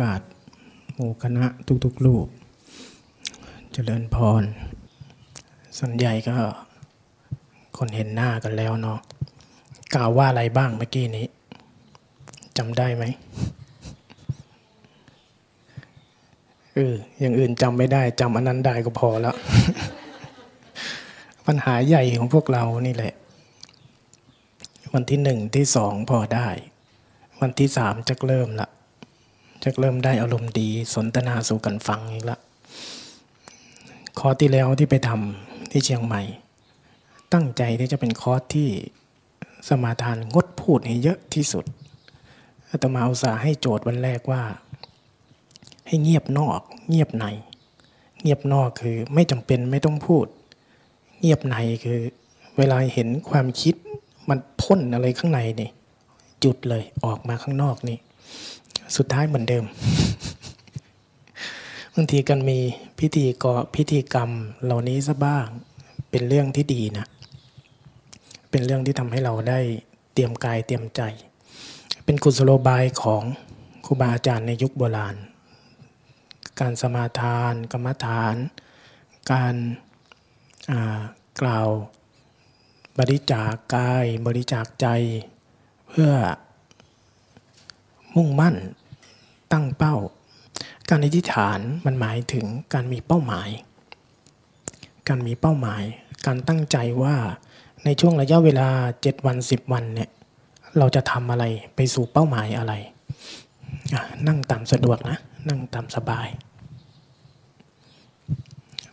กาสหมู่คณะทุกๆรูป เจริญพร ส่วนใหญ่ก็คนเห็นหน้ากันแล้วเนาะกล่าวว่าอะไรบ้างเมื่อกี้นี้จำได้ไหมเอออย่างอื่นจำไม่ได้จำอันนั้นได้ก็พอแล้ว ปัญหาใหญ่ของพวกเรานี่แหละ วันที่หนึ่งที่สองพอได้ วันที่สามจะเริ่มละ จะเริ่มได้อารมณ์ดี สนทนาสู่กันฟังอีกละคอร์สที่แล้วที่ไปทำที่เชียงใหม่ ตั้งใจที่จะเป็นคอร์สที่สมาทานงดพูดให้เยอะที่สุดอาตมาอุตส่าห์ให้โจทย์วันแรกว่า ให้เงียบนอก เงียบใน เงียบนอกคือไม่จำเป็นไม่ต้องพูด เงียบในคือ เวลาเห็นความคิดมันพ่นอะไรข้างในนี่จุดเลยออกมาข้างนอกนี่ สุดท้ายเหมือนเดิม บางทีกันมีพิธีกรพิธีกรรมเหล่านี้ซะบ้าง เป็นเรื่องที่ดีนะ เป็นเรื่องที่ทำให้เราได้เตรียมกายเตรียมใจ เป็นกุศโลบายของครูบาอาจารย์ในยุคโบราณ การสมาทาน กรรมฐาน การกล่าวบริจาคกายบริจาคใจเพื่อ มุ่งมั่น ตั้งเป้า การอธิษฐานมันหมายถึงการมีเป้าหมาย การมีเป้าหมาย การตั้งใจว่าในช่วงระยะเวลา 7 วัน 10 วันเนี่ยเราจะทำอะไรไปสู่เป้าหมายอะไร นั่งตามสะดวกนะ นั่งตามสบาย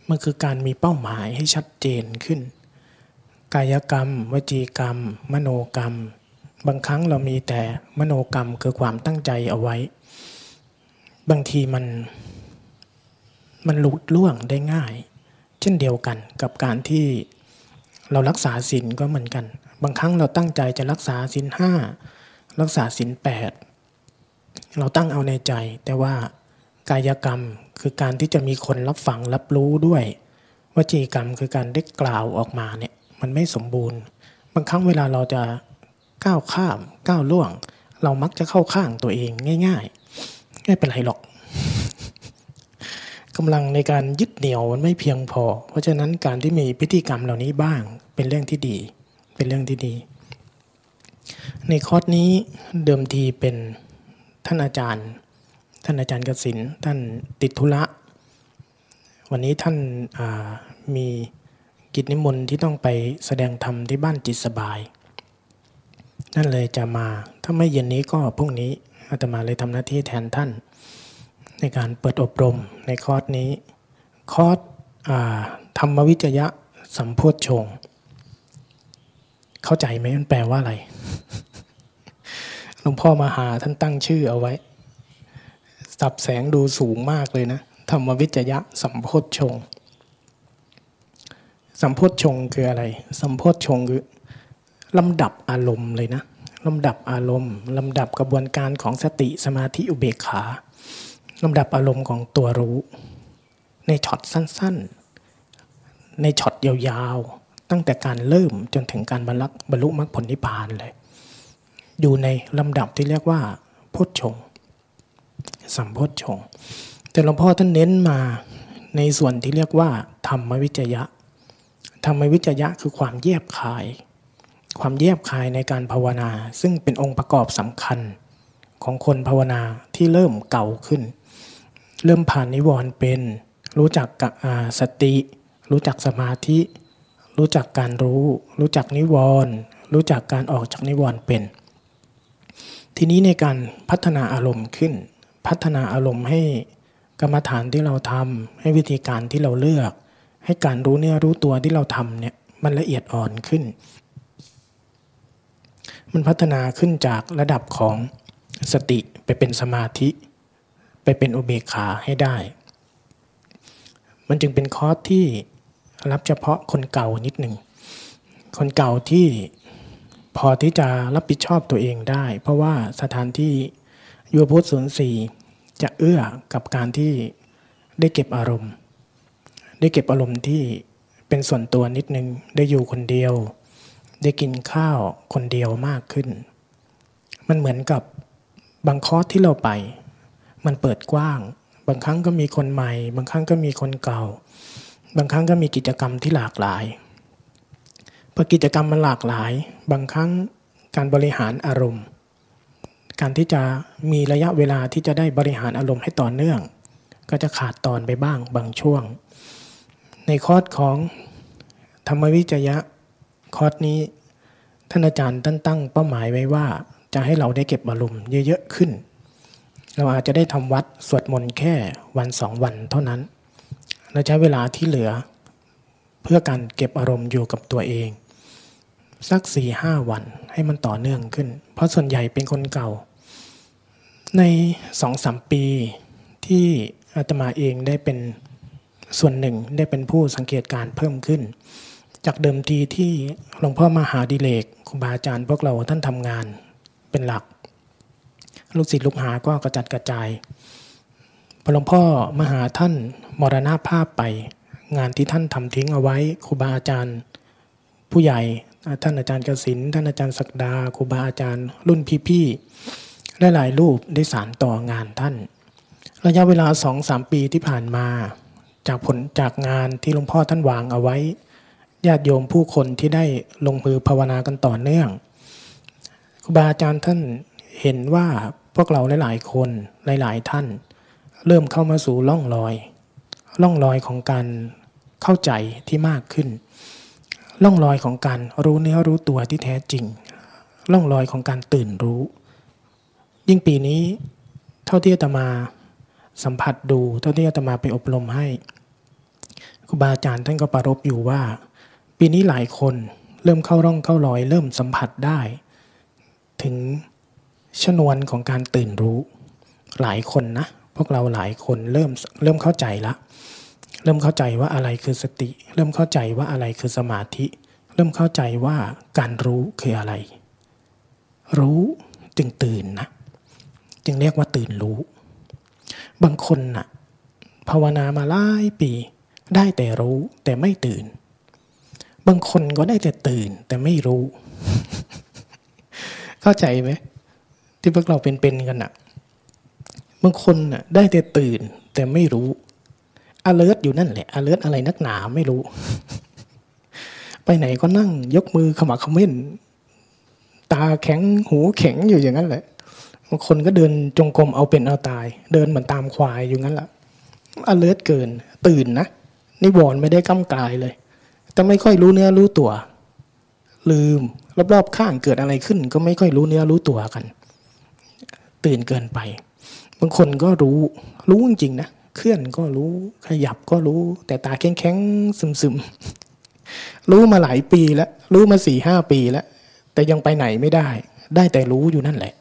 มันคือการมีเป้าหมายให้ชัดเจนขึ้น กายกรรม วจีกรรม มโนกรรม บางครั้งเรามีแต่มโนกรรมคือความตั้งใจเอาไว้ บางทีมันมันหลุดล่วงได้ง่าย เช่นเดียวกันกับการที่เรารักษาศีลก็เหมือนกัน บางครั้งเราตั้งใจจะรักษาศีลห้ารักษาศีลแปดเราตั้งเอาในใจ แต่ว่ากายกรรมคือการที่จะมีคนรับฟังรับรู้ด้วยวจีกรรมคือการได้กล่าวออกมาเนี่ยมันไม่สมบูรณ์ บางครั้งเวลาเราจะ ก้าวข้ามก้าวล่วง เรามักจะเข้าข้างตัวเองง่าย ๆ ไม่เป็นไรหรอกกำลังในการยึดเหนี่ยวมันไม่เพียงพอ เพราะฉะนั้นการที่มีพิธีกรรมเหล่านี้บ้างเป็นเรื่องที่ดี เป็นเรื่องที่ดี ในคอร์สนี้เดิมทีเป็นท่านอาจารย์ ท่านอาจารย์กสินท่านติดธุระ วันนี้ท่านมีกิจนิมนต์ที่ต้องไปแสดงธรรมที่บ้านจิตสบาย นั่นเลยจะมา ถ้าไม่เย็นนี้ก็พรุ่งนี้อาตมาเลยทำหน้าที่แทนท่าน ในการเปิดอบรมในคอร์สนี้ คอร์สธรรมวิจยะสัมโพธชง เข้าใจไหมมันแปลว่าอะไรหลวงพ่อมาหาท่านตั้งชื่อเอาไว้ สับแสงดูสูงมากเลยนะ ธรรมวิจยะสัมโพธชง สัมโพธชงคืออะไร สัมโพธชงคือ ลำดับอารมณ์เลยนะลำดับอารมณ์ลำดับกระบวนการของสติสมาธิอุเบกขาลำดับอารมณ์ของตัวรู้ ในช็อตสั้นๆ ในช็อตยาวๆ ตั้งแต่การเริ่มจนถึงการบรรลุบรรลุมรรคผลนิพพานเลย อยู่ในลำดับที่เรียกว่าพุทธชงสัมพุทธชง แต่หลวงพ่อท่านเน้นมาในส่วนที่เรียกว่า ธรรมวิจยะ ธรรมวิจยะคือความแยบคาย ความแยบคายในการภาวนา ซึ่งเป็นองค์ประกอบสำคัญของคนภาวนาที่เริ่มเก่าขึ้น เริ่มผ่านนิวรณ์เป็น รู้จักสติ รู้จักสมาธิ รู้จักการรู้ รู้จักนิวรณ์รู้จักการออกจากนิวรณ์เป็น ทีนี้ในการพัฒนาอารมณ์ขึ้น พัฒนาอารมณ์ให้กรรมฐานที่เราทำให้วิธีการที่เราเลือก ให้การรู้เนื้อรู้ตัวที่เราทำเนี่ยมันละเอียดอ่อนขึ้น มันพัฒนาขึ้นจากระดับของสติไปเป็นสมาธิ ไปเป็นอุเบกขาให้ได้ มันจึงเป็นคอร์สที่รับเฉพาะคนเก่านิดหนึ่ง คนเก่าที่พอที่จะรับผิดชอบตัวเองได้ เพราะว่าสถานที่ยูพุทธศูนย์สี่จะเอื้อกับการที่ได้เก็บอารมณ์ ได้เก็บอารมณ์ที่เป็นส่วนตัวนิดนึง ได้อยู่คนเดียว ได้กินข้าวคนเดียวมากขึ้น มันเหมือนกับบางคอร์สที่เราไป มันเปิดกว้าง บางครั้งก็มีคนใหม่ บางครั้งก็มีคนเก่า บางครั้งก็มีกิจกรรมที่หลากหลายพอกิจกรรมมันหลากหลาย บางครั้งการบริหารอารมณ์ การที่จะมีระยะเวลาที่จะได้บริหารอารมณ์ให้ต่อเนื่อง ก็จะขาดตอนไปบ้างบางช่วง ในคอร์สของธรรมวิจยะ คอร์สนี้ ท่านอาจารย์ตั้งตั้งเป้าหมายไว้ว่า จะให้เราได้เก็บอารมณ์เยอะๆขึ้น เราอาจจะได้ทำวัดสวดมนต์แค่วันสองวันเท่านั้นและใช้เวลาที่เหลือ เพื่อการเก็บอารมณ์อยู่กับตัวเอง สักสี่ห้าวันให้มันต่อเนื่องขึ้น เพราะส่วนใหญ่เป็นคนเก่า ในสองสามปีที่อาตมาเองได้เป็นส่วนหนึ่งได้เป็นผู้สังเกตการเพิ่มขึ้น จากเดิมทีที่หลวงพ่อมหาดิเลกครูบาอาจารย์พวกเราท่านทำงานเป็นหลัก ลูกศิษย์ลูกหาก็กระจัดกระจายพอหลวงพ่อมหาท่านมรณาภาพไป งานที่ท่านทำทิ้งเอาไว้ครูบาอาจารย์ ผู้ใหญ่ท่านอาจารย์กสินท่านอาจารย์ศักดาครูบาอาจารย์ รุ่นพี่ๆและหลายรูปได้สารต่องานท่าน ระยะเวลาสองสามปีที่ผ่านมา จากผลจากงานที่หลวงพ่อท่านวางเอาไว้ ญาติโยมผู้คนที่ได้ลงมือภาวนากันต่อเนื่องครูบาอาจารย์ท่านเห็นว่าพวกเราหลายๆคนหลาย ๆ ท่าน เริ่มเข้ามาสู่ล่องรอยล่องรอยของการเข้าใจที่มากขึ้นล่องรอยของการรู้เนื้อรู้ตัวที่แท้จริงล่องรอยของการตื่นรู้ ยิ่งปีนี้เท่าที่อาตมาสัมผัสดู เท่าที่อาตมาไปอบรมให้ครูบาอาจารย์ท่านก็ประรบอยู่ว่า ปีนี้หลายคนเริ่มเข้าร่องเข้ารอย เริ่มสัมผัสได้ ถึงชนวนของการตื่นรู้ หลายคนนะ พวกเราหลายคนเริ่มเริ่มเข้าใจละ เริ่มเข้าใจว่าอะไรคือสติ เริ่มเข้าใจว่าอะไรคือสมาธิ เริ่มเข้าใจว่าการรู้คืออะไร รู้จึงตื่นนะจึงเรียกว่าตื่นรู้ บางคนนะ่ะภาวนามาหลายปี ได้แต่รู้แต่ไม่ตื่น บางคนก็ได้แต่ตื่น แต่ไม่รู้ เข้าใจไหมที่พวกเราเป็นๆกันนะ่ะบางคนน่ะ ได้แต่ตื่น แต่ไม่รู้อเลิร์อยู่นั่นแหละอเลิร์อะไรนักหนาไม่รู้ ไปไหนก็นั่ง ยกมือขมักขม้น ตาแข็งหูแข็งอยู่อย่างนั้นแหละบางคนก็เดินจงกรมเอาเป็นเอาตาย เดินเหมือนตามควายอยู่งั้นแหละอเลิร์เกิน ตื่นนะนิวรณ์ไม่ได้ก้ากายเลย แต่ไม่ค่อยรู้เนื้อรู้ตัว ลืมรอบๆข้างเกิดอะไรขึ้น ก็ไม่ค่อยรู้เนื้อรู้ตัวกัน ตื่นเกินไป บางคนก็รู้ รู้จริงๆนะเคลื่อนก็รู้ขยับก็รู้ แต่ตาแข็งแข็งซึมซึมรู้มาหลายปีแล้ว รู้มาสี่ห้าปีแล้ว แต่ยังไปไหนไม่ได้ ได้แต่รู้อยู่นั่นแหละ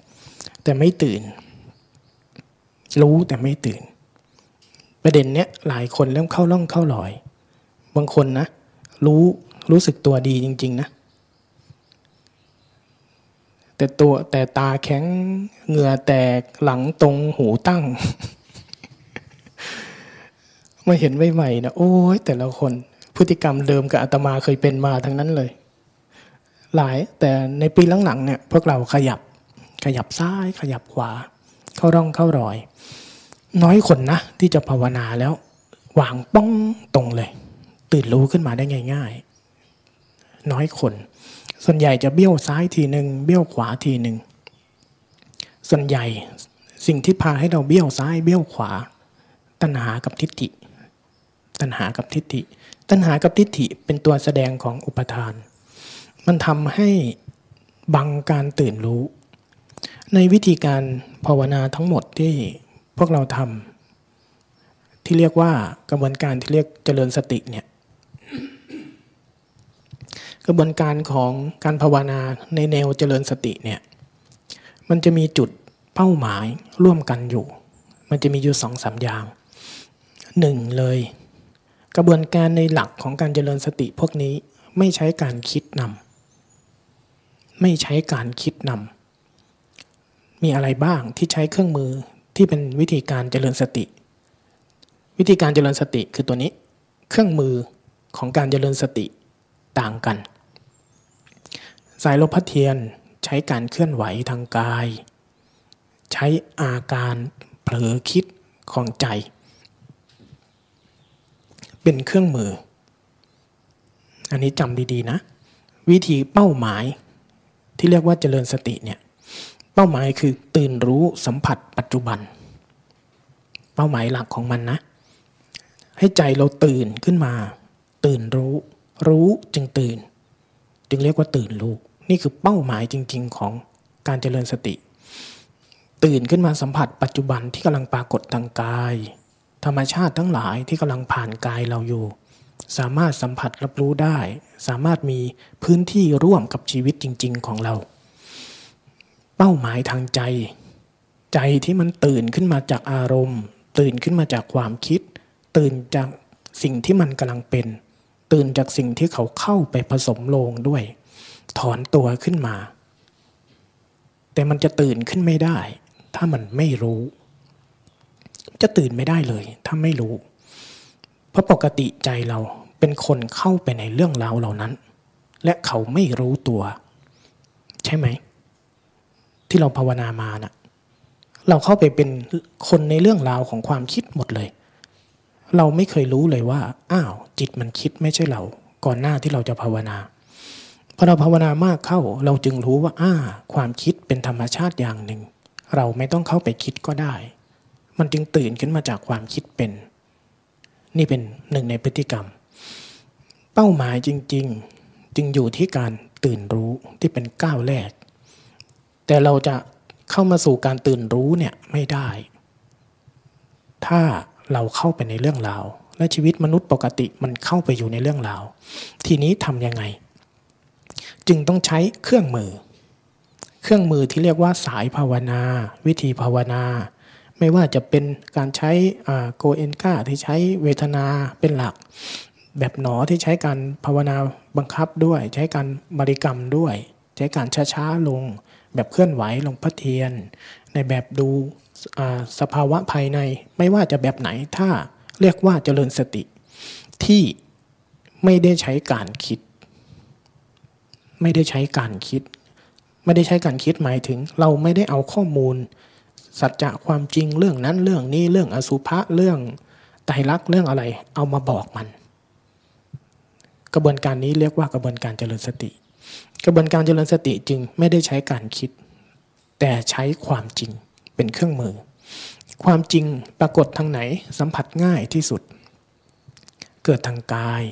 แต่ไม่ตื่น รู้แต่ไม่ตื่น ประเด็นเนี้ยหลายคนเริ่มเข้าล่องเข้าลอย บางคนนะ รู้รู้สึกตัวดีจริง ๆ นะ แต่ตัวแต่ตาแข็งเหงื่อแตกหลังตรงหูตั้ง มาเห็นใหม่ๆนะโอ้ยแต่ละคนพฤติกรรมเดิมกับอาตมาเคยเป็นมาทั้งนั้นเลย หลายแต่ในปีหลังๆเนี่ยพวกเราขยับขยับซ้ายขยับขวา เข้าร่องเข้ารอย น้อยคนนะที่จะภาวนาแล้ววางป้องตรงเลย ตื่นรู้ขึ้นมาได้ง่าย ๆ น้อยคน ส่วนใหญ่จะเบี้ยวซ้ายทีหนึ่งเบี้ยวขวาทีหนึ่งส่วนใหญ่สิ่งที่พาให้เราเบี้ยวซ้ายเบี้ยวขวา ตัณหากับทิฏฐิ ตัณหากับทิฏฐิ ตัณหากับทิฏฐิเป็นตัวแสดงของอุปทาน มันทำให้บังการตื่นรู้ ในวิธีการภาวนาทั้งหมดที่พวกเราทำที่เรียกว่ากระบวนการที่เรียกเจริญสติเนี่ย กระบวนการของการภาวนาในแนวเจริญสติเนี่ยมันจะมีจุดเป้าหมายร่วมกันอยู่ มันจะมีอยู่สองสามอย่างหนึ่งเลย กระบวนการในหลักของการเจริญสติพวกนี้ไม่ใช้การคิดนำไม่ใช้การคิดนำมีอะไรบ้างที่ใช้เครื่องมือที่เป็นวิธีการเจริญสติ วิธีการเจริญสติคือตัวนี้ เครื่องมือของการเจริญสติต่างกัน สายลพัเทียนใช้การเคลื่อนไหวทางกาย ใช้อาการเผลอคิดของใจ เป็นเครื่องมือ อันนี้จำดีๆนะ วิธีเป้าหมายที่เรียกว่าเจริญสติเนี่ยเป้าหมายคือตื่นรู้สัมผัสปัจจุบัน เป้าหมายหลักของมันนะ ให้ใจเราตื่นขึ้นมา ตื่นรู้ รู้จึงตื่น จึงเรียกว่าตื่นรู้นี่คือเป้าหมายจริง ๆ ของการเจริญสติ ตื่นขึ้นมาสัมผัสปัจจุบันที่กำลังปรากฏทางกาย ธรรมชาติทั้งหลายที่กำลังผ่านกายเราอยู่ สามารถสัมผัสรับรู้ได้ สามารถมีพื้นที่ร่วมกับชีวิตจริง ๆ ของเรา เป้าหมายทางใจ ใจที่มันตื่นขึ้นมาจากอารมณ์ ตื่นขึ้นมาจากความคิด ตื่นจากสิ่งที่มันกำลังเป็น ตื่นจากสิ่งที่เขาเข้าไปผสมลงด้วย ถอนตัวขึ้นมา แต่มันจะตื่นขึ้นไม่ได้ ถ้ามันไม่รู้ จะตื่นไม่ได้เลย ถ้าไม่รู้ เพราะปกติใจเราเป็นคนเข้าไปในเรื่องราวเหล่านั้น และเขาไม่รู้ตัว ใช่ไหม ที่เราภาวนามานะ่ะเราเข้าไปเป็นคนในเรื่องราวของความคิดหมดเลย เราไม่เคยรู้เลยว่า อ้าว จิตมันคิดไม่ใช่เรา ก่อนหน้าที่เราจะภาวนาพอเราภาวนามากเข้า เราจึงรู้ว่า อ้า ความคิดเป็นธรรมชาติอย่างหนึ่ง เราไม่ต้องเข้าไปคิดก็ได้ มันจึงตื่นขึ้นมาจากความคิดเป็น นี่เป็นหนึ่งในพฤติกรรม เป้าหมายจริง ๆ จึงอยู่ที่การตื่นรู้ที่เป็นก้าวแรก แต่เราจะเข้ามาสู่การตื่นรู้เนี่ยไม่ได้ ถ้า เราเข้าไปในเรื่องราว และชีวิตมนุษย์ปกติมันเข้าไปอยู่ในเรื่องราว ทีนี้ทำยังไง จึงต้องใช้เครื่องมือ เครื่องมือที่เรียกว่าสายภาวนา วิธีภาวนา ไม่ว่าจะเป็นการใช้โกเอนกาที่ใช้เวทนาเป็นหลัก แบบหนอที่ใช้การภาวนาบังคับด้วย ใช้การบริกรรมด้วย ใช้การช้าๆลง แบบเคลื่อนไหวลงพระเทียน ในแบบดู สภาวะภายในไม่ว่าจะแบบไหนถ้าเรียกว่าเจริญสติ ที่ไม่ได้ใช้การคิด ไม่ได้ใช้การคิด ไม่ได้ใช้การคิดหมายถึง เราไม่ได้เอาข้อมูล สัจจะความจริงเรื่องนั้นเรื่องนี้เรื่องอสุภะเรื่องไตรลักษณ์เรื่องอะไร เอามาบอกมัน กระบวนการนี้เรียกว่ากระบวนการเจริญสติ กระบวนการเจริญสติจึงไม่ได้ใช้การคิด แต่ใช้ความจริง เป็นเครื่องมือ ความจริงปรากฏทางไหนสัมผัสง่ายที่สุด เกิดทางกาย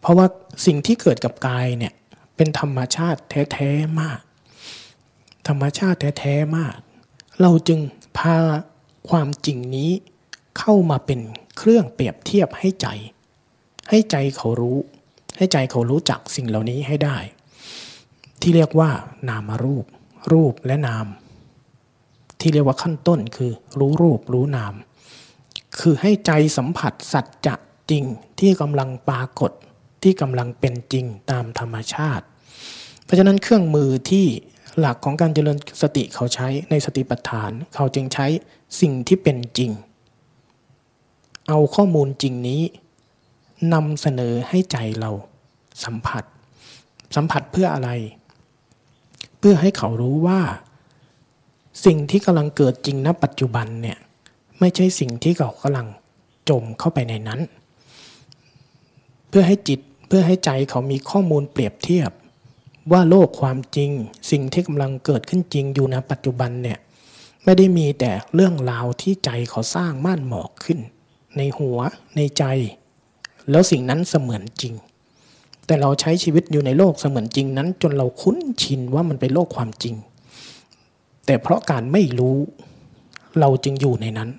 เพราะว่าสิ่งที่เกิดกับกายเนี่ยเป็นธรรมชาติแท้ๆมาก ธรรมชาติแท้ๆมาก เราจึงพาความจริงนี้เข้ามาเป็นเครื่องเปรียบเทียบให้ใจ ให้ใจเขารู้ ให้ใจเขารู้จักสิ่งเหล่านี้ให้ได้ ที่เรียกว่านามารูป รูปและนาม ที่เรียกว่าขั้นต้นคือรู้รูปรู้นาม คือให้ใจสัมผัสสัจจะจริงที่กำลังปรากฏที่กำลังเป็นจริงตามธรรมชาติ เพราะฉะนั้นเครื่องมือที่หลักของการเจริญสติเขาใช้ในสติปัฏฐาน เขาจึงใช้สิ่งที่เป็นจริง เอาข้อมูลจริงนี้นำเสนอให้ใจเราสัมผัส สัมผัสเพื่ออะไร เพื่อให้เขารู้ว่า สิ่งที่กำลังเกิดจริงณปัจจุบันเนี่ยไม่ใช่สิ่งที่เขากำลังจมเข้าไปในนั้น เพื่อให้จิตเพื่อให้ใจเขามีข้อมูลเปรียบเทียบ ว่าโลกความจริง สิ่งที่กำลังเกิดขึ้นจริงอยู่ในปัจจุบันเนี่ยไม่ได้มีแต่เรื่องราวที่ใจเขาสร้างม่านหมอกขึ้น ในหัวในใจ แล้วสิ่งนั้นเสมือนจริง แต่เราใช้ชีวิตอยู่ในโลกเสมือนจริงนั้น จนเราคุ้นชินว่ามันเป็นโลกความจริง แต่เพราะการไม่รู้เราจึงอยู่ในนั้น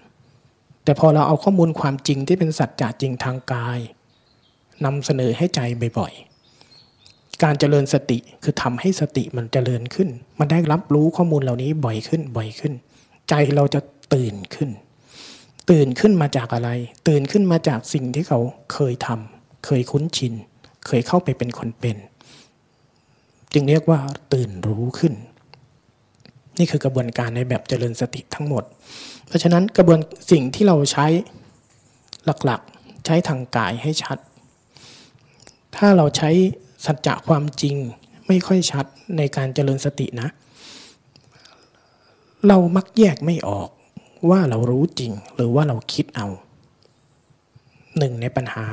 แต่พอเราเอาข้อมูลความจริงที่เป็นสัจจะจริงทางกายนำเสนอให้ใจบ่อยๆ การเจริญสติคือทำให้สติมันเจริญขึ้น มันได้รับรู้ข้อมูลเหล่านี้บ่อยขึ้นบ่อยขึ้น ใจเราจะตื่นขึ้น ตื่นขึ้นมาจากอะไร ตื่นขึ้นมาจากสิ่งที่เขาเคยทำเคยคุ้นชิน เคยเข้าไปเป็นคนเป็น จึงเรียกว่าตื่นรู้ขึ้น นี่คือกระบวนการในแบบเจริญสติทั้งหมด เพราะฉะนั้นกระบวนสิ่งที่เราใช้หลักๆ ใช้ทางกายให้ชัด ถ้าเราใช้สัจจะความจริงไม่ค่อยชัดในการเจริญสตินะ เรามักแยกไม่ออกว่าเรารู้จริงหรือว่าเราคิดเอาหนึ่งในปัญหา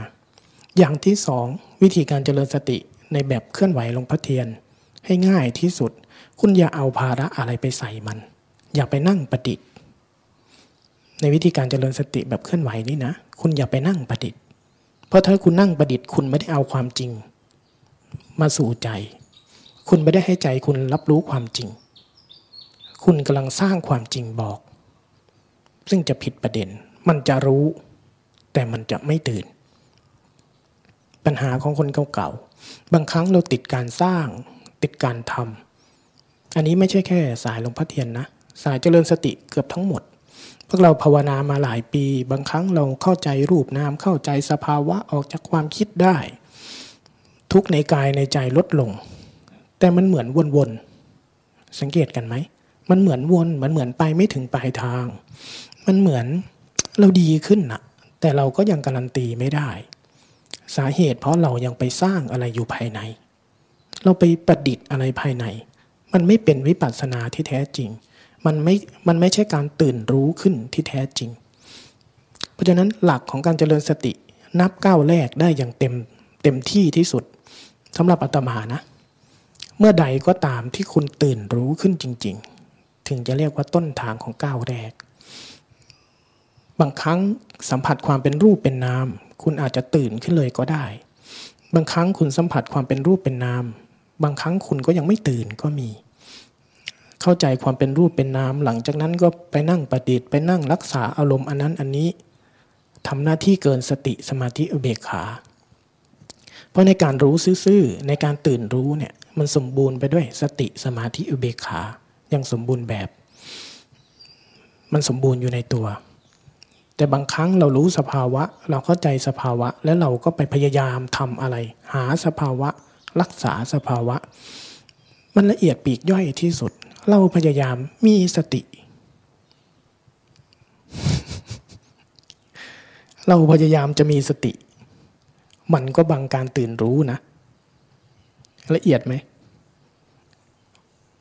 อย่างที่สองวิธีการเจริญสติในแบบเคลื่อนไหวลงพระเทียน ให้ง่ายที่สุด คุณอย่าเอาภาระอะไรไปใส่มัน อย่าไปนั่งประดิษฐ์ ในวิธีการเจริญสติแบบเคลื่อนไหวนี่นะ คุณอย่าไปนั่งประดิษฐ์ เพราะถ้าคุณนั่งประดิษฐ์คุณไม่ได้เอาความจริง มาสู่ใจ คุณไม่ได้ให้ใจคุณรับรู้ความจริง คุณกำลังสร้างความจริงบอก ซึ่งจะผิดประเด็น มันจะรู้ แต่มันจะไม่ตื่น ปัญหาของคนเก่าๆ บางครั้งเราติดการสร้าง ติดการทำ อันนี้ไม่ใช่แค่สายหลวงพ่อเทียนนะ สายเจริญสติเกือบทั้งหมด พวกเราภาวนามาหลายปี บางครั้งเราเข้าใจรูปนามเข้าใจสภาวะออกจากความคิดได้ ทุกในกายในใจลดลง แต่มันเหมือนวนๆสังเกตกันไหมมันเหมือนวนมันเหมือนไปไม่ถึงปลายทาง มันเหมือนเราดีขึ้นนะแต่เราก็ยังการันตีไม่ได้ สาเหตุเพราะเรายังไปสร้างอะไรอยู่ภายใน เราไปประดิษฐ์อะไรภายใน มันไม่เป็นวิปัสสนาที่แท้จริง มันไม่ มันไม่ใช่การตื่นรู้ขึ้นที่แท้จริง เพราะฉะนั้นหลักของการเจริญสตินับก้าวแรกได้อย่างเต็มเต็มที่ที่สุดสำหรับอาตมานะ เมื่อใดก็ตามที่คุณตื่นรู้ขึ้นจริง ๆ ถึงจะเรียกว่าต้นทางของก้าวแรก บางครั้งสัมผัสความเป็นรูปเป็นนาม คุณอาจจะตื่นขึ้นเลยก็ได้ บางครั้งคุณสัมผัสความเป็นรูปเป็นนาม บางครั้งคุณก็ยังไม่ตื่นก็มี เข้าใจความเป็นรูปเป็นนามหลังจากนั้นก็ไปนั่งประดิษฐ์ไปนั่งรักษาอารมณ์อันนั้นอันนี้ทำหน้าที่เกินสติสมาธิอุเบกขา เพราะในการรู้ซื่อๆในการตื่นรู้เนี่ยมันสมบูรณ์ไปด้วยสติสมาธิอุเบกขายังสมบูรณ์แบบ มันสมบูรณ์อยู่ในตัว แต่บางครั้งเรารู้สภาวะ เราเข้าใจสภาวะ แล้วเราก็ไปพยายามทำอะไร หาสภาวะ รักษาสภาวะ มันละเอียดปีกย่อยที่สุด เราพยายามมีสติ เราพยายามจะมีสติ มันก็บังการตื่นรู้นะ ละเอียดไหม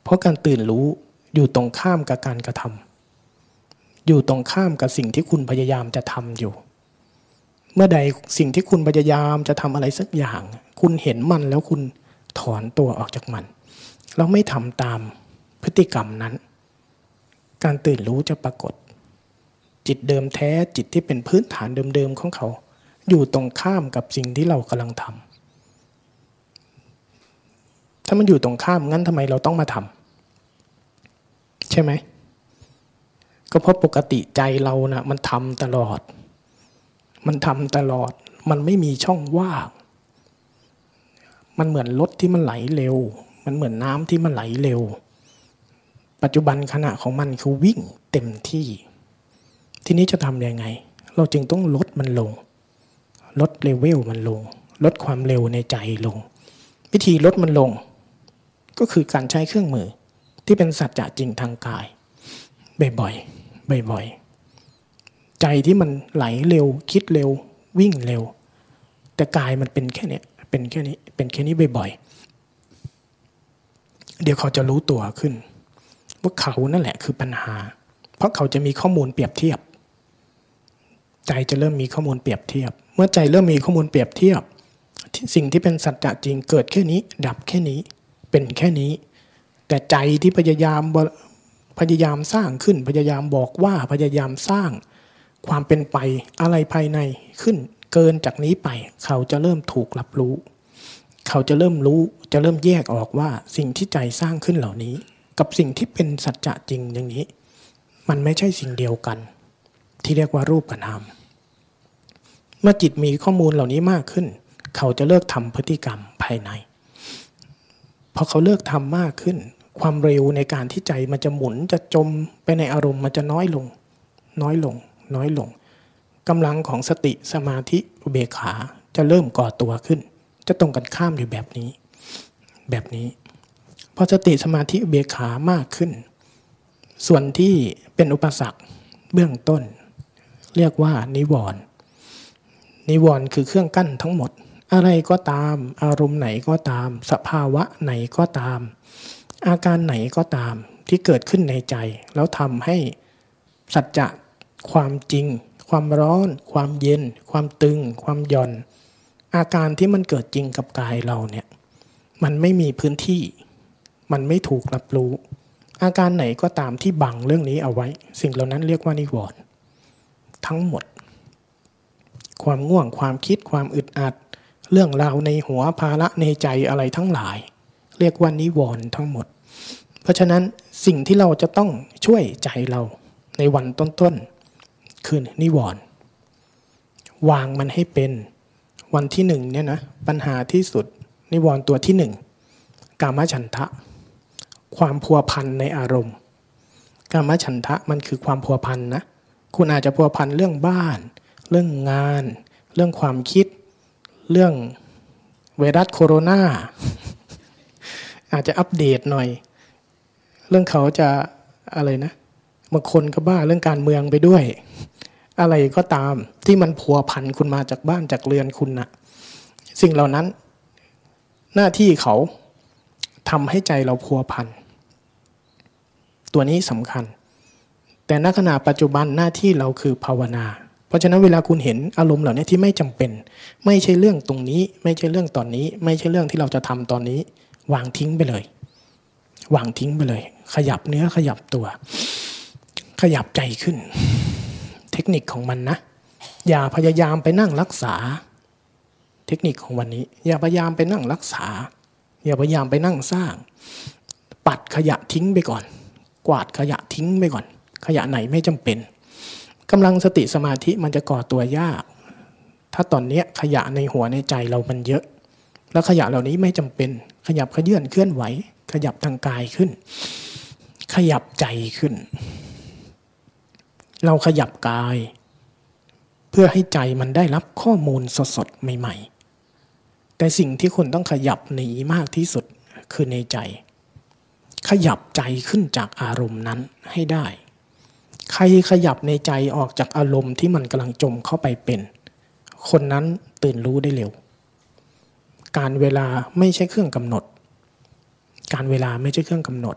เพราะการตื่นรู้อยู่ตรงข้ามกับการกระทำอยู่ตรงข้ามกับสิ่งที่คุณพยายามจะทำอยู่ เมื่อใดสิ่งที่คุณพยายามจะทำอะไรสักอย่าง คุณเห็นมันแล้วคุณถอนตัวออกจากมัน เราไม่ทำตามพฤติกรรมนั้น การตื่นรู้จะปรากฏ จิตเดิมแท้จิตที่เป็นพื้นฐานเดิมๆของเขา อยู่ตรงข้ามกับสิ่งที่เรากำลังทำถ้ามันอยู่ตรงข้ามงั้นทำไมเราต้องมาทำใช่ไหมก็เพราะปกติใจเรานะ่ะมันทำตลอด มันทำตลอด มันไม่มีช่องว่าง มันเหมือนรถที่มันไหลเร็ว มันเหมือนน้ำที่มันไหลเร็ว ปัจจุบันขณะของมันคือวิ่งเต็มที่ ทีนี้จะทำยังไง เราจึงต้องลดมันลง ลดเลเวลมันลง ลดความเร็วในใจลง วิธีลดมันลง ก็คือการใช้เครื่องมือที่เป็นสัจจะจริงทางกาย บ่อยๆบ่อยๆ ใจที่มันไหลเร็ว คิดเร็ว วิ่งเร็ว แต่กายมันเป็นแค่นี้เป็นแค่นี้เป็นแค่นี้บ่อยๆเดี๋ยวเขาจะรู้ตัวขึ้น ว่าเขานั่นแหละคือปัญหา เพราะเขาจะมีข้อมูลเปรียบเทียบ ใจจะเริ่มมีข้อมูลเปรียบเทียบ เมื่อใจเริ่มมีข้อมูลเปรียบเทียบสิ่งที่เป็นสัจจะจริงเกิดแค่นี้ ดับแค่นี้ เป็นแค่นี้ แต่ใจที่พยายามพยายามสร้างขึ้นพยายามบอกว่าพยายามสร้าง ความเป็นไปอะไรภายในขึ้นเกินจากนี้ไป เขาจะเริ่มถูกรับรู้ เขาจะเริ่มรู้จะเริ่มแยกออกว่าสิ่งที่ใจสร้างขึ้นเหล่านี้ กับสิ่งที่เป็นสัจจะจริงอย่างนี้ มันไม่ใช่สิ่งเดียวกัน ที่เรียกว่ารูปกับนามเมื่อจิตมีข้อมูลเหล่านี้มากขึ้น เขาจะเลิกทำพฤติกรรมภายในพอเขาเลิกทำมากขึ้น ความเร็วในการที่ใจมันจะหมุนจะจมไปในอารมณ์มันจะน้อยลง น้อยลง น้อยลงกำลังของสติสมาธิอุเบกขาจะเริ่มก่อตัวขึ้น จะตรงกันข้ามอยู่แบบนี้ แบบนี้พอสติสมาธิเบียขามากขึ้น ส่วนที่เป็นอุปสรรคเบื้องต้น เรียกว่านิวรณ์นิวรณ์คือเครื่องกั้นทั้งหมด อะไรก็ตาม อารมณ์ไหนก็ตาม สภาวะไหนก็ตาม อาการไหนก็ตามที่เกิดขึ้นในใจ แล้วทำให้สัจจะ ความจริง ความร้อน ความเย็น ความตึง ความหย่อน อาการที่มันเกิดจริงกับกายเราเนี่ย มันไม่มีพื้นที่ มันไม่ถูกรับรู้ อาการไหนก็ตามที่บังเรื่องนี้เอาไว้ สิ่งเหล่านั้นเรียกว่านิวรณ์ทั้งหมด ความง่วง ความคิด ความอึดอัด เรื่องราวในหัวภาระในใจอะไรทั้งหลาย เรียกว่านิวรณ์ทั้งหมด เพราะฉะนั้นสิ่งที่เราจะต้องช่วยใจเราในวันต้นๆ คือนิวรณ์วางมันให้เป็นวันที่หนึ่งเนี่ยนะปัญหาที่สุดนิวรณ์ตัวที่หนึ่งกามฉันทะ ความพัวพันในอารมณ์ กามฉันทะมันคือความพัวพันนะคุณอาจจะพัวพันเรื่องบ้าน เรื่องงาน เรื่องความคิด เรื่องไวรัสโคโรนาอาจจะอัปเดตหน่อย เรื่องเขาจะอะไรนะบางคนก็บ้าเรื่องการเมืองไปด้วย อะไรก็ตามที่มันพัวพันคุณมาจากบ้านจากเรือนคุณนะสิ่งเหล่านั้น หน้าที่เขาทำให้ใจเราพัวพัน ตัวนี้สำคัญ แต่ณขณะปัจจุบันหน้าที่เราคือภาวนา เพราะฉะนั้นเวลาคุณเห็นอารมณ์เหล่านี้ที่ไม่จำเป็น ไม่ใช่เรื่องตรงนี้ ไม่ใช่เรื่องตอนนี้ ไม่ใช่เรื่องที่เราจะทำตอนนี้ วางทิ้งไปเลย วางทิ้งไปเลย ขยับเนื้อขยับตัว ขยับใจขึ้น เทคนิคของมันนะ อย่าพยายามไปนั่งรักษา เทคนิคของวันนี้ อย่าพยายามไปนั่งรักษา อย่าพยายามไปนั่งสร้าง ปัดขยะทิ้งไปก่อน กวาดขยะทิ้งไปก่อน ขยะไหนไม่จำเป็นกำลังสติสมาธิมันจะก่อตัวยาก ถ้าตอนนี้ขยะในหัวในใจเรามันเยอะ แล้วขยะเหล่านี้ไม่จำเป็น ขยับขยื่นเคลื่อนไหว ขยับทางกายขึ้น ขยับใจขึ้น เราขยับกาย เพื่อให้ใจมันได้รับข้อมูลสดๆใหม่ ๆ แต่สิ่งที่คุณต้องขยับหนีมากที่สุดคือในใจ ขยับใจขึ้นจากอารมณ์นั้นให้ได้ ใครขยับในใจออกจากอารมณ์ที่มันกำลังจมเข้าไปเป็น คนนั้นตื่นรู้ได้เร็ว การเวลาไม่ใช่เครื่องกำหนด การเวลาไม่ใช่เครื่องกำหนด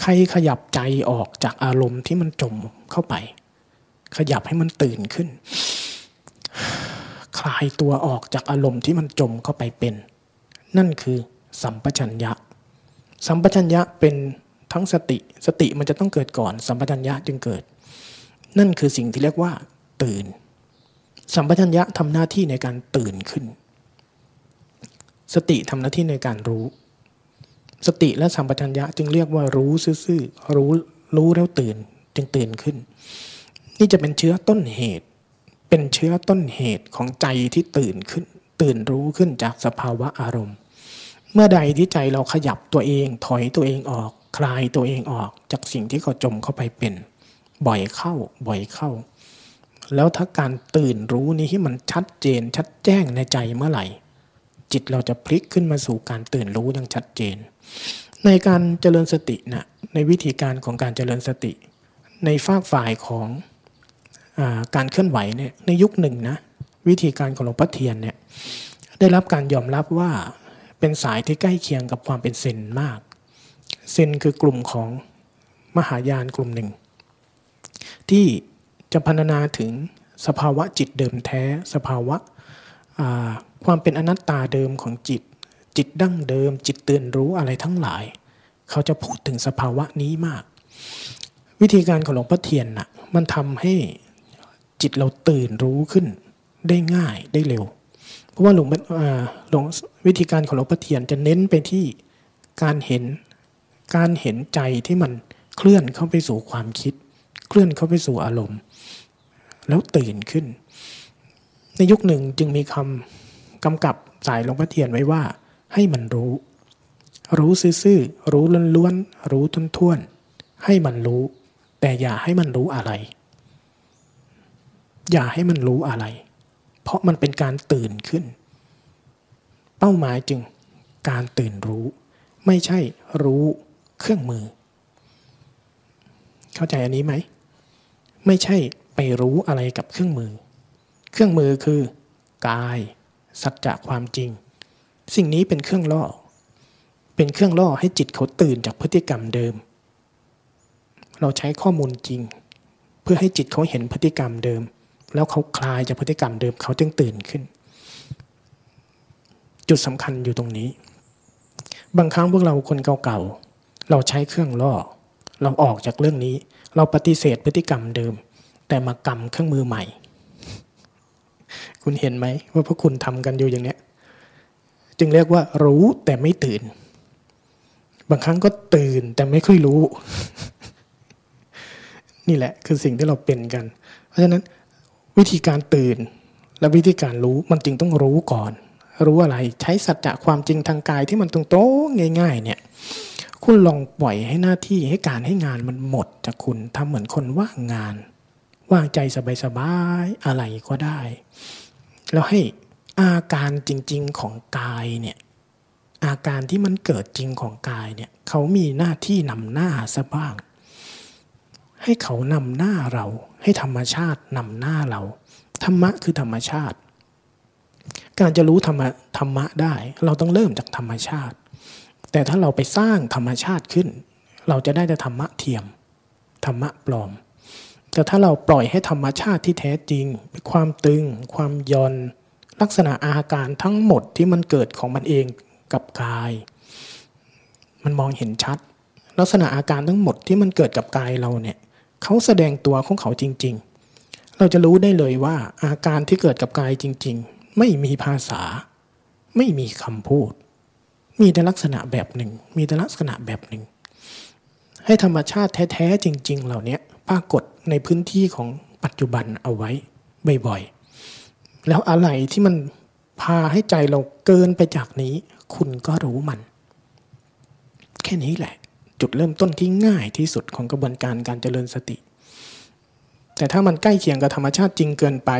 ใครขยับใจออกจากอารมณ์ที่มันจมเข้าไป ขยับให้มันตื่นขึ้น คลายตัวออกจากอารมณ์ที่มันจมเข้าไปเป็น นั่นคือสัมปชัญญะ สัมปชัญญะเป็นทั้งสติ สติมันจะต้องเกิดก่อน สัมปชัญญะจึงเกิด นั่นคือสิ่งที่เรียกว่า ตื่น สัมปชัญญะทำหน้าที่ในการตื่นขึ้น สติทำหน้าที่ในการรู้ สติและสัมปชัญญะจึงเรียกว่ารู้ซื่อๆรู้รู้แล้วตื่นจึงตื่นขึ้น นี่จะเป็นเชื้อต้นเหตุ เป็นเชื้อต้นเหตุของใจที่ตื่นขึ้น ตื่นรู้ขึ้นจากสภาวะอารมณ์ เมื่อใดที่ใจเราขยับตัวเอง ถอยตัวเองออก คลายตัวเองออกจากสิ่งที่เขาจมเข้าไปเป็น บ่อยเข้า บ่อยเข้า แล้วถ้าการตื่นรู้นี้ที่มันชัดเจนชัดแจ้งในใจเมื่อไหร่ จิตเราจะพลิกขึ้นมาสู่การตื่นรู้อย่างชัดเจน ในการเจริญสตินะในวิธีการของการเจริญสติ ในฝากฝ่ายของอการเคลื่อนไหวเนี่ยในยุคหนึ่งนะวิธีการของหลวงพ่อเทียนเนี่ยได้รับการยอมรับว่าเป็นสายที่ใกล้เคียงกับความเป็นเซนมาก เซนคือกลุ่มของมหายานกลุ่มหนึ่ง ที่จะพรรณนาถึงสภาวะจิตเดิมแท้ สภาวะความเป็นอนัตตาเดิมของจิต จิตดั้งเดิม จิตตื่นรู้อะไรทั้งหลาย เขาจะพูดถึงสภาวะนี้มาก วิธีการของหลวงพ่อเทียนนะ่ะมันทำให้จิตเราตื่นรู้ขึ้น ได้ง่ายได้เร็ว เพราะว่าหลวงหลวงวิธีการของหลวงพ่อเทียนจะเน้นไปที่การเห็นการเห็นใจที่มันเคลื่อนเข้าไปสู่ความคิด เคลื่อนเข้าไปสู่อารมณ์ แล้วตื่นขึ้น ในยุคหนึ่งจึงมีคำกำกับสายหลวงพ่อเทียนไว้ว่า ให้มันรู้ รู้ซื่อๆรู้ล้วนๆรู้ท้วนๆให้มันรู้ แต่อย่าให้มันรู้อะไร อย่าให้มันรู้อะไร เพราะมันเป็นการตื่นขึ้น เป้าหมายจึงการตื่นรู้ ไม่ใช่รู้เครื่องมือ เข้าใจอันนี้ไหม ไม่ใช่ไปรู้อะไรกับเครื่องมือ เครื่องมือคือกาย สัจจะความจริง สิ่งนี้เป็นเครื่องล่อ เป็นเครื่องล่อให้จิตเขาตื่นจากพฤติกรรมเดิม เราใช้ข้อมูลจริง เพื่อให้จิตเขาเห็นพฤติกรรมเดิม แล้วเขาคลายจากพฤติกรรมเดิมเขาจึงตื่นขึ้น จุดสำคัญอยู่ตรงนี้ บางครั้งพวกเราคนเก่าๆเราใช้เครื่องล่อ เราออกจากเรื่องนี้ เราปฏิเสธพฤติกรรมเดิม แต่มากำเครื่องมือใหม่ คุณเห็นไหมว่าพวกคุณทำกันอยู่อย่างเนี้ย จึงเรียกว่ารู้แต่ไม่ตื่น บางครั้งก็ตื่นแต่ไม่ค่อยรู้ นี่แหละคือสิ่งที่เราเป็นกัน เพราะฉะนั้นวิธีการตื่นและวิธีการรู้มันจึงต้องรู้ก่อน รู้อะไรใช้สัจจะความจริงทางกายที่มันตรงๆง่าย ๆ เนี่ย คุณลองปล่อยให้หน้าที่ให้การให้งานมันหมดจากคุณทำเหมือนคนว่างงาน ว่างใจสบายๆอะไรก็ได้ แล้วให้ อาการจริง ๆของกายเนี่ยอาการที่มันเกิดจริงของกายเนี่ยเขามีหน้าที่นำหน้าซะบ้าง ให้เขานำหน้าเรา ให้ธรรมชาตินำหน้าเรา ธรรมะคือธรรมชาติ การจะรู้ธรรมะธรรมะได้ เราต้องเริ่มจากธรรมชาติ แต่ถ้าเราไปสร้างธรรมชาติขึ้น เราจะได้แต่ธรรมะเทียม ธรรมะปลอม แต่ถ้าเราปล่อยให้ธรรมชาติที่แท้จริง ความตึง ความย่อน ลักษณะอาการทั้งหมดที่มันเกิดของมันเองกับกาย มันมองเห็นชัด ลักษณะอาการทั้งหมดที่มันเกิดกับกายเราเนี่ยเขาแสดงตัวของเขาจริง ๆ เราจะรู้ได้เลยว่าอาการที่เกิดกับกายจริง ๆ ไม่มีภาษา ไม่มีคำพูด มีแต่ลักษณะแบบหนึ่ง มีแต่ลักษณะแบบหนึ่ง ให้ธรรมชาติแท้ ๆ จริง ๆ เหล่านี้ปรากฏในพื้นที่ของปัจจุบันเอาไว้บ่อยๆ แล้วอะไรที่มันพาให้ใจเราเกินไปจากนี้ คุณก็รู้มัน แค่นี้แหละ จุดเริ่มต้นที่ง่ายที่สุดของกระบวนการการเจริญสติ แต่ถ้ามันใกล้เคียงกับธรรมชาติจริงเกินไป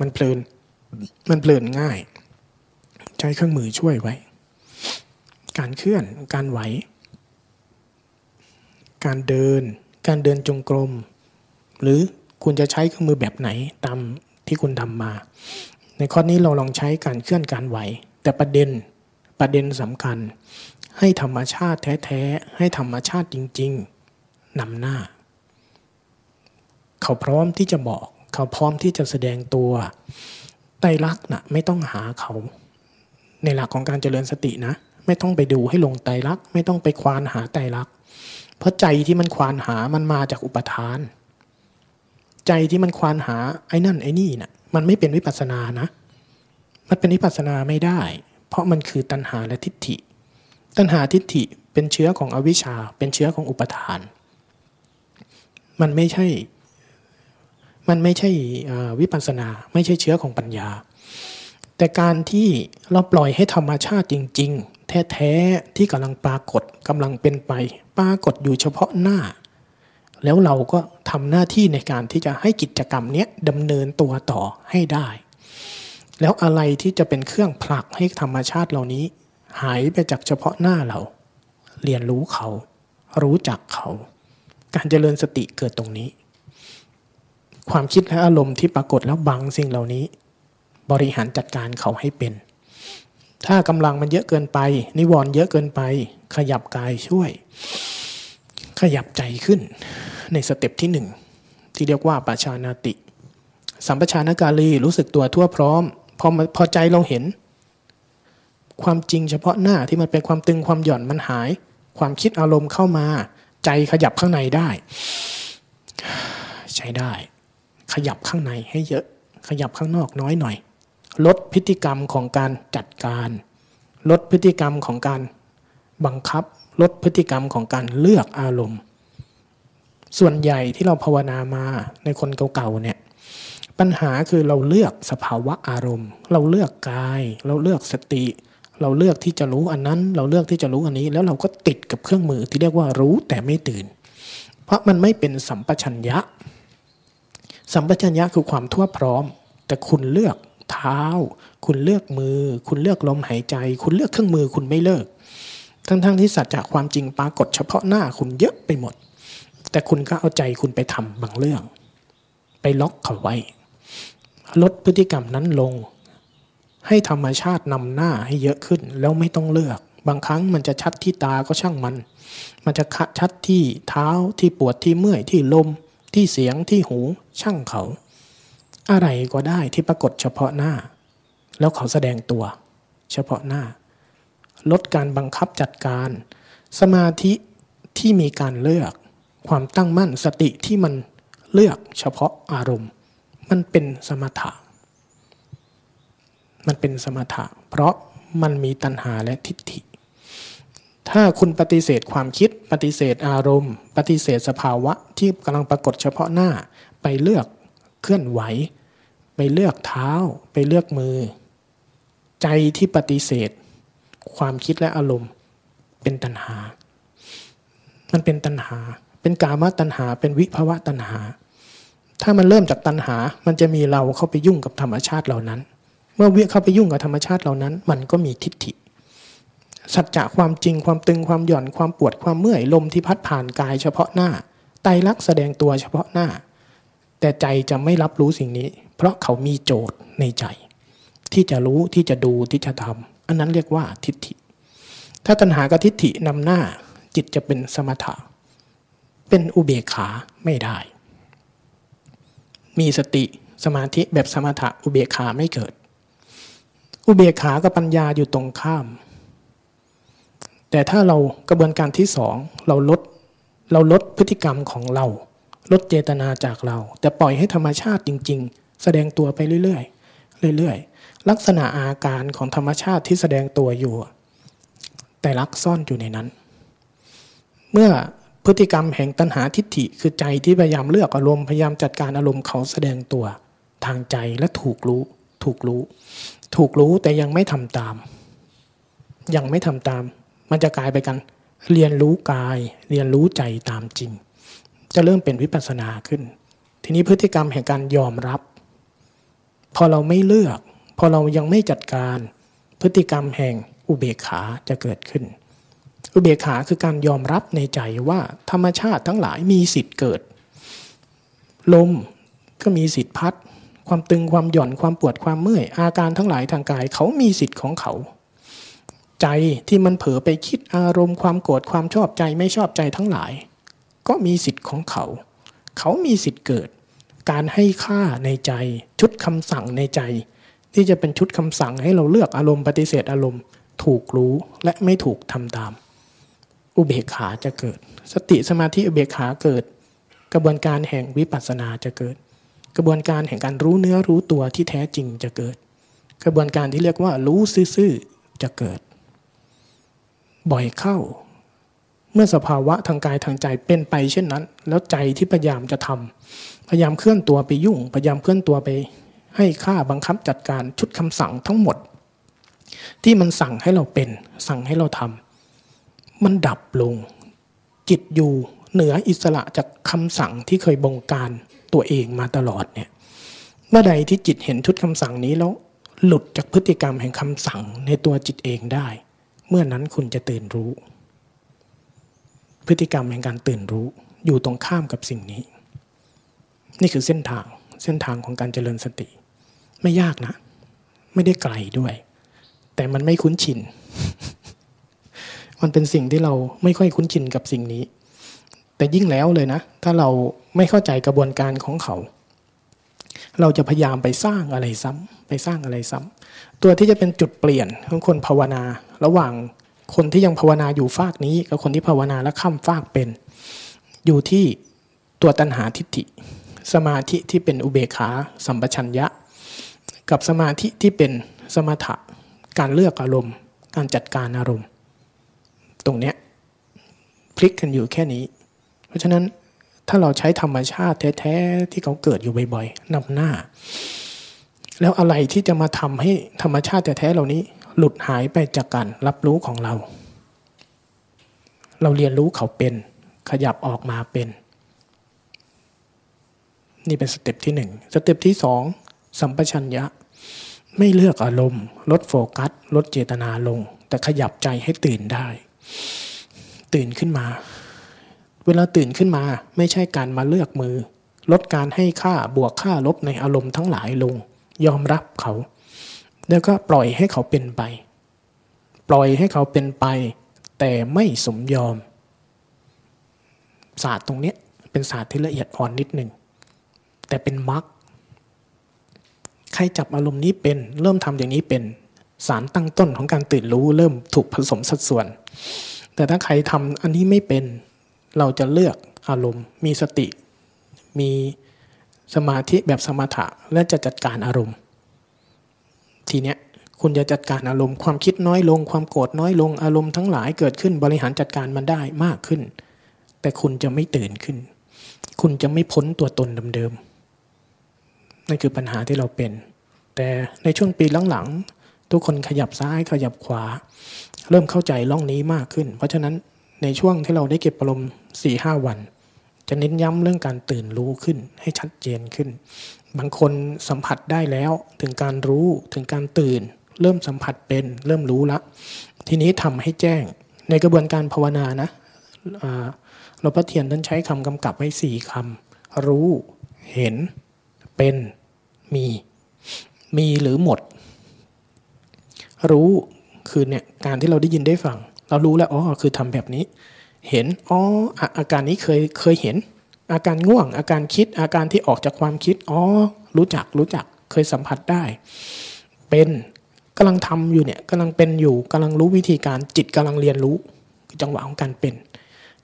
มันเพลิน มันเพลินง่าย ใช้เครื่องมือช่วยไว้ การเคลื่อนการไหว การเดิน การเดินจงกรม หรือคุณจะใช้เครื่องมือแบบไหนตาม ที่คุณทำมา ในข้อนี้เราลองใช้การเคลื่อนการไหว แต่ประเด็นประเด็นสำคัญ ให้ธรรมชาติแท้ๆให้ธรรมชาติจริง ๆนำหน้า เขาพร้อมที่จะบอก เขาพร้อมที่จะแสดงตัวไตรักษ์นะไม่ต้องหาเขา ในหลักของการเจริญสตินะ ไม่ต้องไปดูให้ลงไตรักษ์ไม่ต้องไปควานหาไตรักษ์เพราะใจที่มันควานหามันมาจากอุปทาน ใจที่มันควานหาไอ้นั่นไอ้นี่นะ่ะมันไม่เป็นวิปัสนานะ มันเป็นวิปัสนาไม่ได้ เพราะมันคือตัณหาและทิฏฐิ ตัณหาทิฏฐิเป็นเชื้อของอวิชชา เป็นเชื้อของอุปทาน มันไม่ใช่ มันไม่ใช่วิปัสนา ไม่ใช่เชื้อของปัญญา แต่การที่เราปล่อยให้ธรรมชาติจริง ๆ แท้ ๆ ที่กำลังปรากฏกำลังเป็นไป ปรากฏอยู่เฉพาะหน้า แล้วเราก็ทำหน้าที่ในการที่จะให้กิจกรรมนี้ดำเนินตัวต่อให้ได้ แล้วอะไรที่จะเป็นเครื่องผลักให้ธรรมชาติเหล่านี้ หายไปจากเฉพาะหน้าเรา เรียนรู้เขา รู้จักเขา การเจริญสติเกิดตรงนี้ ความคิดและอารมณ์ที่ปรากฏแล้วบังสิ่งเหล่านี้ บริหารจัดการเขาให้เป็น ถ้ากำลังมันเยอะเกินไป นิวรณ์เยอะเกินไป ขยับกายช่วย ขยับใจขึ้นใน step ที่หนึ่งที่เรียกว่าปชานาติ สัมปชานการีรู้สึกตัวทั่วพร้อม พอพอใจเราเห็น ความจริงเฉพาะหน้าที่มันเป็นความตึงความหย่อนมันหาย ความคิดอารมณ์เข้ามา ใจขยับข้างในได้ ใช้ได้ ขยับข้างในให้เยอะ ขยับข้างนอกน้อยหน่อย ลดพฤติกรรมของการจัดการ ลดพฤติกรรมของการบังคับ ลดพฤติกรรมของการเลือกอารมณ์ ส่วนใหญ่ที่เราภาวนามาในคนเก่าๆเนี่ยปัญหาคือเราเลือกสภาวะอารมณ์ เราเลือกกาย เราเลือกสติ เราเลือกที่จะรู้อันนั้น เราเลือกที่จะรู้อันนี้ แล้วเราก็ติดกับเครื่องมือที่เรียกว่ารู้แต่ไม่ตื่น เพราะมันไม่เป็นสัมปชัญญะ สัมปชัญญะคือความทั่วพร้อม แต่คุณเลือกเท้า คุณเลือกมือ คุณเลือกลมหายใจ คุณเลือกเครื่องมือคุณไม่เลิก ทั้งๆทที่สัจจะความจริงปรากฏเฉพาะหน้าคุณเยอะไปหมด แต่คุณก็เอาใจคุณไปทำบางเรื่อง ไปล็อกเขาไว้ ลดพฤติกรรมนั้นลง ให้ธรรมชาตินำหน้าให้เยอะขึ้นแล้วไม่ต้องเลือก บางครั้งมันจะชัดที่ตาก็ช่างมัน มันจะชัดที่เท้าที่ปวดที่เมื่อยที่ลม ที่เสียงที่หูช่างเขา อะไรก็ได้ที่ปรากฏเฉพาะหน้า แล้วเขาแสดงตัว เฉพาะหน้า ลดการบังคับจัดการ สมาธิที่มีการเลือก ความตั้งมั่นสติที่มันเลือกเฉพาะอารมณ์ มันเป็นสมถะ มันเป็นสมถะ เพราะมันมีตัณหาและทิฏฐิ ถ้าคุณปฏิเสธความคิดปฏิเสธอารมณ์ ปฏิเสธสภาวะที่กำลังปรากฏเฉพาะหน้าไปเลือกเคลื่อนไหว ไปเลือกเท้า ไปเลือกมือ ใจที่ปฏิเสธ ความคิดและอารมณ์ เป็นตัณหา มันเป็นตัณหา เป็นกามตัณหา เป็นวิภวะตัณหา ถ้ามันเริ่มจากตัณหา มันจะมีเราเข้าไปยุ่งกับธรรมชาติเหล่านั้น เมื่อเวียเข้าไปยุ่งกับธรรมชาติเหล่านั้น มันก็มีทิฏฐิ สัจจะความจริง ความตึง ความหย่อน ความปวด ความเมื่อย ลมที่พัดผ่านกายเฉพาะหน้า ไตรลักษณ์แสดงตัวเฉพาะหน้า แต่ใจจะไม่รับรู้สิ่งนี้ เพราะเขามีโจทย์ในใจ ที่จะรู้ ที่จะดู ที่จะทำ อันนั้นเรียกว่าทิฏฐิ ถ้าตัณหากับทิฏฐินำหน้าจิตจะเป็นสมถะ เป็นอุเบกขาไม่ได้ มีสติสมาธิแบบสมถะอุเบกขาไม่เกิด อุเบกขากับปัญญาอยู่ตรงข้าม แต่ถ้าเรากระบวนการที่สองเราลดเราลดพฤติกรรมของเรา ลดเจตนาจากเรา แต่ปล่อยให้ธรรมชาติจริง ๆ แสดงตัวไปเรื่อยๆเรื่อยๆ ลักษณะอาการของธรรมชาติที่แสดงตัวอยู่ แต่ลักซ่อนอยู่ในนั้น เมื่อพฤติกรรมแห่งตัณหาทิฏฐิคือใจที่พยายามเลือกอารมณ์พยายามจัดการอารมณ์เขาแสดงตัวทางใจและถูกรู้ ถูกรู้ ถูกรู้แต่ยังไม่ทำตาม ยังไม่ทำตาม มันจะกลายไปกัน เรียนรู้กาย เรียนรู้ใจตามจริง จะเริ่มเป็นวิปัสสนาขึ้น ทีนี้พฤติกรรมแห่งการยอมรับ พอเราไม่เลือก พอเรายังไม่จัดการพฤติกรรมแห่งอุเบกขาจะเกิดขึ้น อุเบกขาคือการยอมรับในใจว่าธรรมชาติทั้งหลายมีสิทธิ์เกิด ลมก็มีสิทธิ์พัด ความตึงความหย่อนความปวดความเมื่อย อาการทั้งหลายทางกายเขามีสิทธิ์ของเขา ใจที่มันเผลอไปคิดอารมณ์ความโกรธความชอบใจไม่ชอบใจทั้งหลาย ก็มีสิทธิ์ของเขา เขามีสิทธิ์เกิด การให้ค่าในใจชุดคำสั่งในใจ ที่จะเป็นชุดคำสั่งให้เราเลือกอารมณ์ปฏิเสธอารมณ์ถูกรู้และไม่ถูกทำตาม อุเบกขาจะเกิด สติสมาธิอุเบกขาเกิด กระบวนการแห่งวิปัสสนาจะเกิด กระบวนการแห่งการรู้เนื้อรู้ตัวที่แท้จริงจะเกิด กระบวนการที่เรียกว่ารู้ซื่อๆจะเกิด บ่อยเข้า เมื่อสภาวะทางกายทางใจเป็นไปเช่นนั้น แล้วใจที่พยายามจะทำพยายามเคลื่อนตัวไปยุ่ง พยายามเคลื่อนตัวไป ให้ค่าบังคับจัดการชุดคำสั่งทั้งหมด ที่มันสั่งให้เราเป็น สั่งให้เราทำมันดับลง จิตอยู่เหนืออิสระจากคำสั่งที่เคยบงการตัวเองมาตลอดเนี่ยเมื่อใดที่จิตเห็นชุดคำสั่งนี้แล้วหลุดจากพฤติกรรมแห่งคำสั่งในตัวจิตเองได้ เมื่อนั้นคุณจะตื่นรู้ พฤติกรรมแห่งการตื่นรู้อยู่ตรงข้ามกับสิ่งนี้ นี่คือเส้นทางเส้นทางของการเจริญสติ ไม่ยากนะ ไม่ได้ไกลด้วย แต่มันไม่คุ้นชิน มันเป็นสิ่งที่เราไม่ค่อยคุ้นชินกับสิ่งนี้ แต่ยิ่งแล้วเลยนะ ถ้าเราไม่เข้าใจกระบวนการของเขา เราจะพยายามไปสร้างอะไรซ้ำไปสร้างอะไรซ้ำตัวที่จะเป็นจุดเปลี่ยนของคนภาวนา ระหว่างคนที่ยังภาวนาอยู่ฟากนี้ กับคนที่ภาวนาและข้ามฟากเป็น อยู่ที่ตัวตัณหาทิฏฐิ สมาธิที่เป็นอุเบกขา สัมปชัญญะ กับสมาธิที่เป็นสมถะการเลือกอารมณ์ การจัดการอารมณ์ ตรงเนี้ยพลิกกันอยู่แค่นี้ เพราะฉะนั้นถ้าเราใช้ธรรมชาติแท้ๆที่เขาเกิดอยู่บ่อยๆนำหน้า แล้วอะไรที่จะมาทำให้ธรรมชาติแท้ๆเหล่านี้ หลุดหายไปจากการรับรู้ของเรา เราเรียนรู้เขาเป็น ขยับออกมาเป็น นี่เป็น step ที่หนึ่ง step ที่สอง สัมปชัญญะ ไม่เลือกอารมณ์ ลดโฟกัส ลดเจตนาลง แต่ขยับใจให้ตื่นได้ ตื่นขึ้นมา เวลาตื่นขึ้นมาไม่ใช่การมาเลือกมือ ลดการให้ค่าบวกค่าลบในอารมณ์ทั้งหลายลง ยอมรับเขา แล้วก็ปล่อยให้เขาเป็นไป ปล่อยให้เขาเป็นไป แต่ไม่สมยอม ศาสตร์ตรงนี้เป็นศาสตร์ที่ละเอียดอ่อนนิดหนึ่งแต่เป็นมรรค ใครจับอารมณ์นี้เป็น เริ่มทำอย่างนี้เป็นสารตั้งต้นของการตื่นรู้ เริ่มถูกผสมสัดส่วน แต่ถ้าใครทำอันนี้ไม่เป็น เราจะเลือกอารมณ์ มีสติ มีสมาธิแบบสมถะและจะจัดการอารมณ์ ทีเนี้ยคุณจะจัดการอารมณ์ความคิดน้อยลง ความโกรธน้อยลงอารมณ์ทั้งหลายเกิดขึ้นบริหารจัดการมันได้มากขึ้น แต่คุณจะไม่ตื่นขึ้น คุณจะไม่พ้นตัวตนเดิมๆ นั่นคือปัญหาที่เราเป็น แต่ในช่วงปีหลังๆทุกคนขยับซ้ายขยับขวา เริ่มเข้าใจล่องนี้มากขึ้น เพราะฉะนั้นในช่วงที่เราได้เก็บอารมณ์สี่ห้าวัน จะเน้นย้ำเรื่องการตื่นรู้ขึ้นให้ชัดเจนขึ้น บางคนสัมผัสได้แล้วถึงการรู้ถึงการตื่น เริ่มสัมผัสเป็นเริ่มรู้ละ ทีนี้ทำให้แจ้งในกระบวนการภาวนานะหลวงพ่อเทียนท่านใช้คำกำกับไว้สี่คำรู้เห็น เป็นมี มีหรือหมด รู้คือเนี่ยการที่เราได้ยินได้ฟัง เรารู้แล้วอ๋อคือทำแบบนี้ เห็นอ๋ออาการนี้เคยเคยเห็น อาการง่วง อาการคิด อาการที่ออกจากความคิดอ๋อรู้จักรู้จักเคยสัมผัสได้ เป็นกำลังทำอยู่เนี่ยกำลังเป็นอยู่กำลังรู้วิธีการจิตกำลังเรียนรู้จังหวะของการเป็น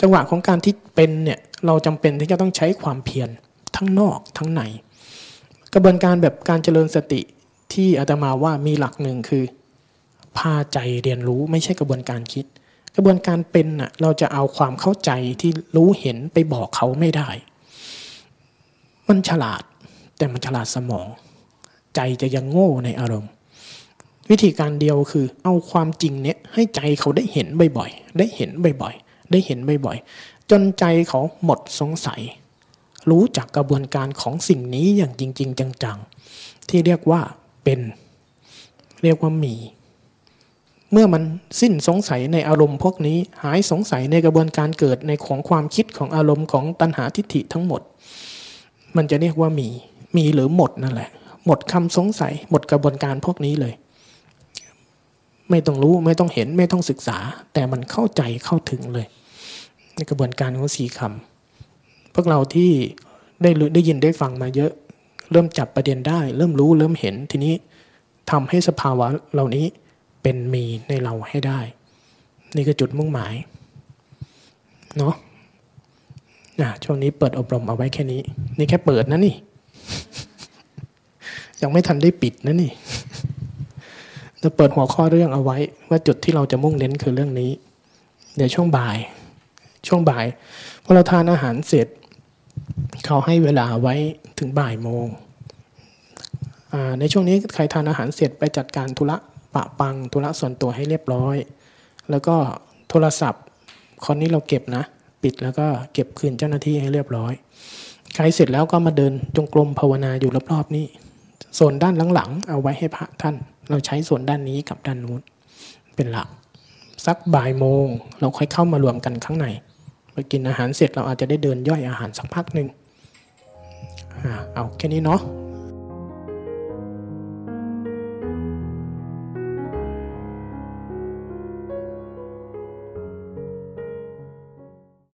จังหวะของการที่เป็นเนี่ยเราจำเป็นที่จะต้องใช้ความเพียรทั้งนอกทั้งใน กระบวนการแบบการเจริญสติที่อาตมาว่ามีหลักหนึ่งคือพาใจเรียนรู้ไม่ใช่กระบวนการคิด กระบวนการเป็นน่ะเราจะเอาความเข้าใจที่รู้เห็นไปบอกเขาไม่ได้ มันฉลาดแต่มันฉลาดสมอง ใจจะยังโง่ในอารมณ์ วิธีการเดียวคือเอาความจริงเนี้ยให้ใจเขาได้เห็นบ่อยๆได้เห็นบ่อยๆได้เห็นบ่อยๆจนใจเขาหมดสงสัย รู้จักกระบวนการของสิ่งนี้อย่างจริง ๆ จังๆ ที่เรียกว่าเป็น เรียกว่ามี เมื่อมันสิ้นสงสัยในอารมณ์พวกนี้ หายสงสัยในกระบวนการเกิดในของความคิดของอารมณ์ของตัณหาทิฏฐิทั้งหมด มันจะเรียกว่ามี มีหรือหมดนั่นแหละ หมดคำสงสัย หมดกระบวนการพวกนี้เลย ไม่ต้องรู้ไม่ต้องเห็นไม่ต้องศึกษา แต่มันเข้าใจเข้าถึงเลย ในกระบวนการของสี่คำ พวกเราที่ได้ได้ยินได้ฟังมาเยอะ เริ่มจับประเด็นได้ เริ่มรู้เริ่มเห็นทีนี้ทำให้สภาวะเหล่านี้เป็นมีในเราให้ได้ นี่คือจุดมุ่งหมายเนาะนะช่วงนี้เปิดอบรมเอาไว้แค่นี้ นี่แค่เปิดนะนี่ ยังไม่ทันได้ปิดนะนี่จะเปิดหัวข้อเรื่องเอาไว้ ว่าจุดที่เราจะมุ่งเน้นคือเรื่องนี้ เดี๋ยวช่วงบ่าย ช่วงบ่ายพอเราทานอาหารเสร็จ เขาให้เวลาไว้ถึงบ่ายโมง ในช่วงนี้ใครทานอาหารเสร็จไปจัดการธุระปะปังธุระส่วนตัวให้เรียบร้อย แล้วก็โทรศัพท์คนนี้เราเก็บนะ ปิดแล้วก็เก็บคืนเจ้าหน้าที่ให้เรียบร้อย ใครเสร็จแล้วก็มาเดินจงกรมภาวนาอยู่รอบๆนี้โซนด้านหลังๆ เอาไว้ให้พระท่าน เราใช้ส่วนด้านนี้กับด้านนู้นเป็นหลัก สักบ่ายโมง เราค่อยเข้ามารวมกันข้างในไปกินอาหารเสร็จเราอาจจะได้เดินย่อยอาหารสักพักหนึ่ง เอาแค่นี้เนาะ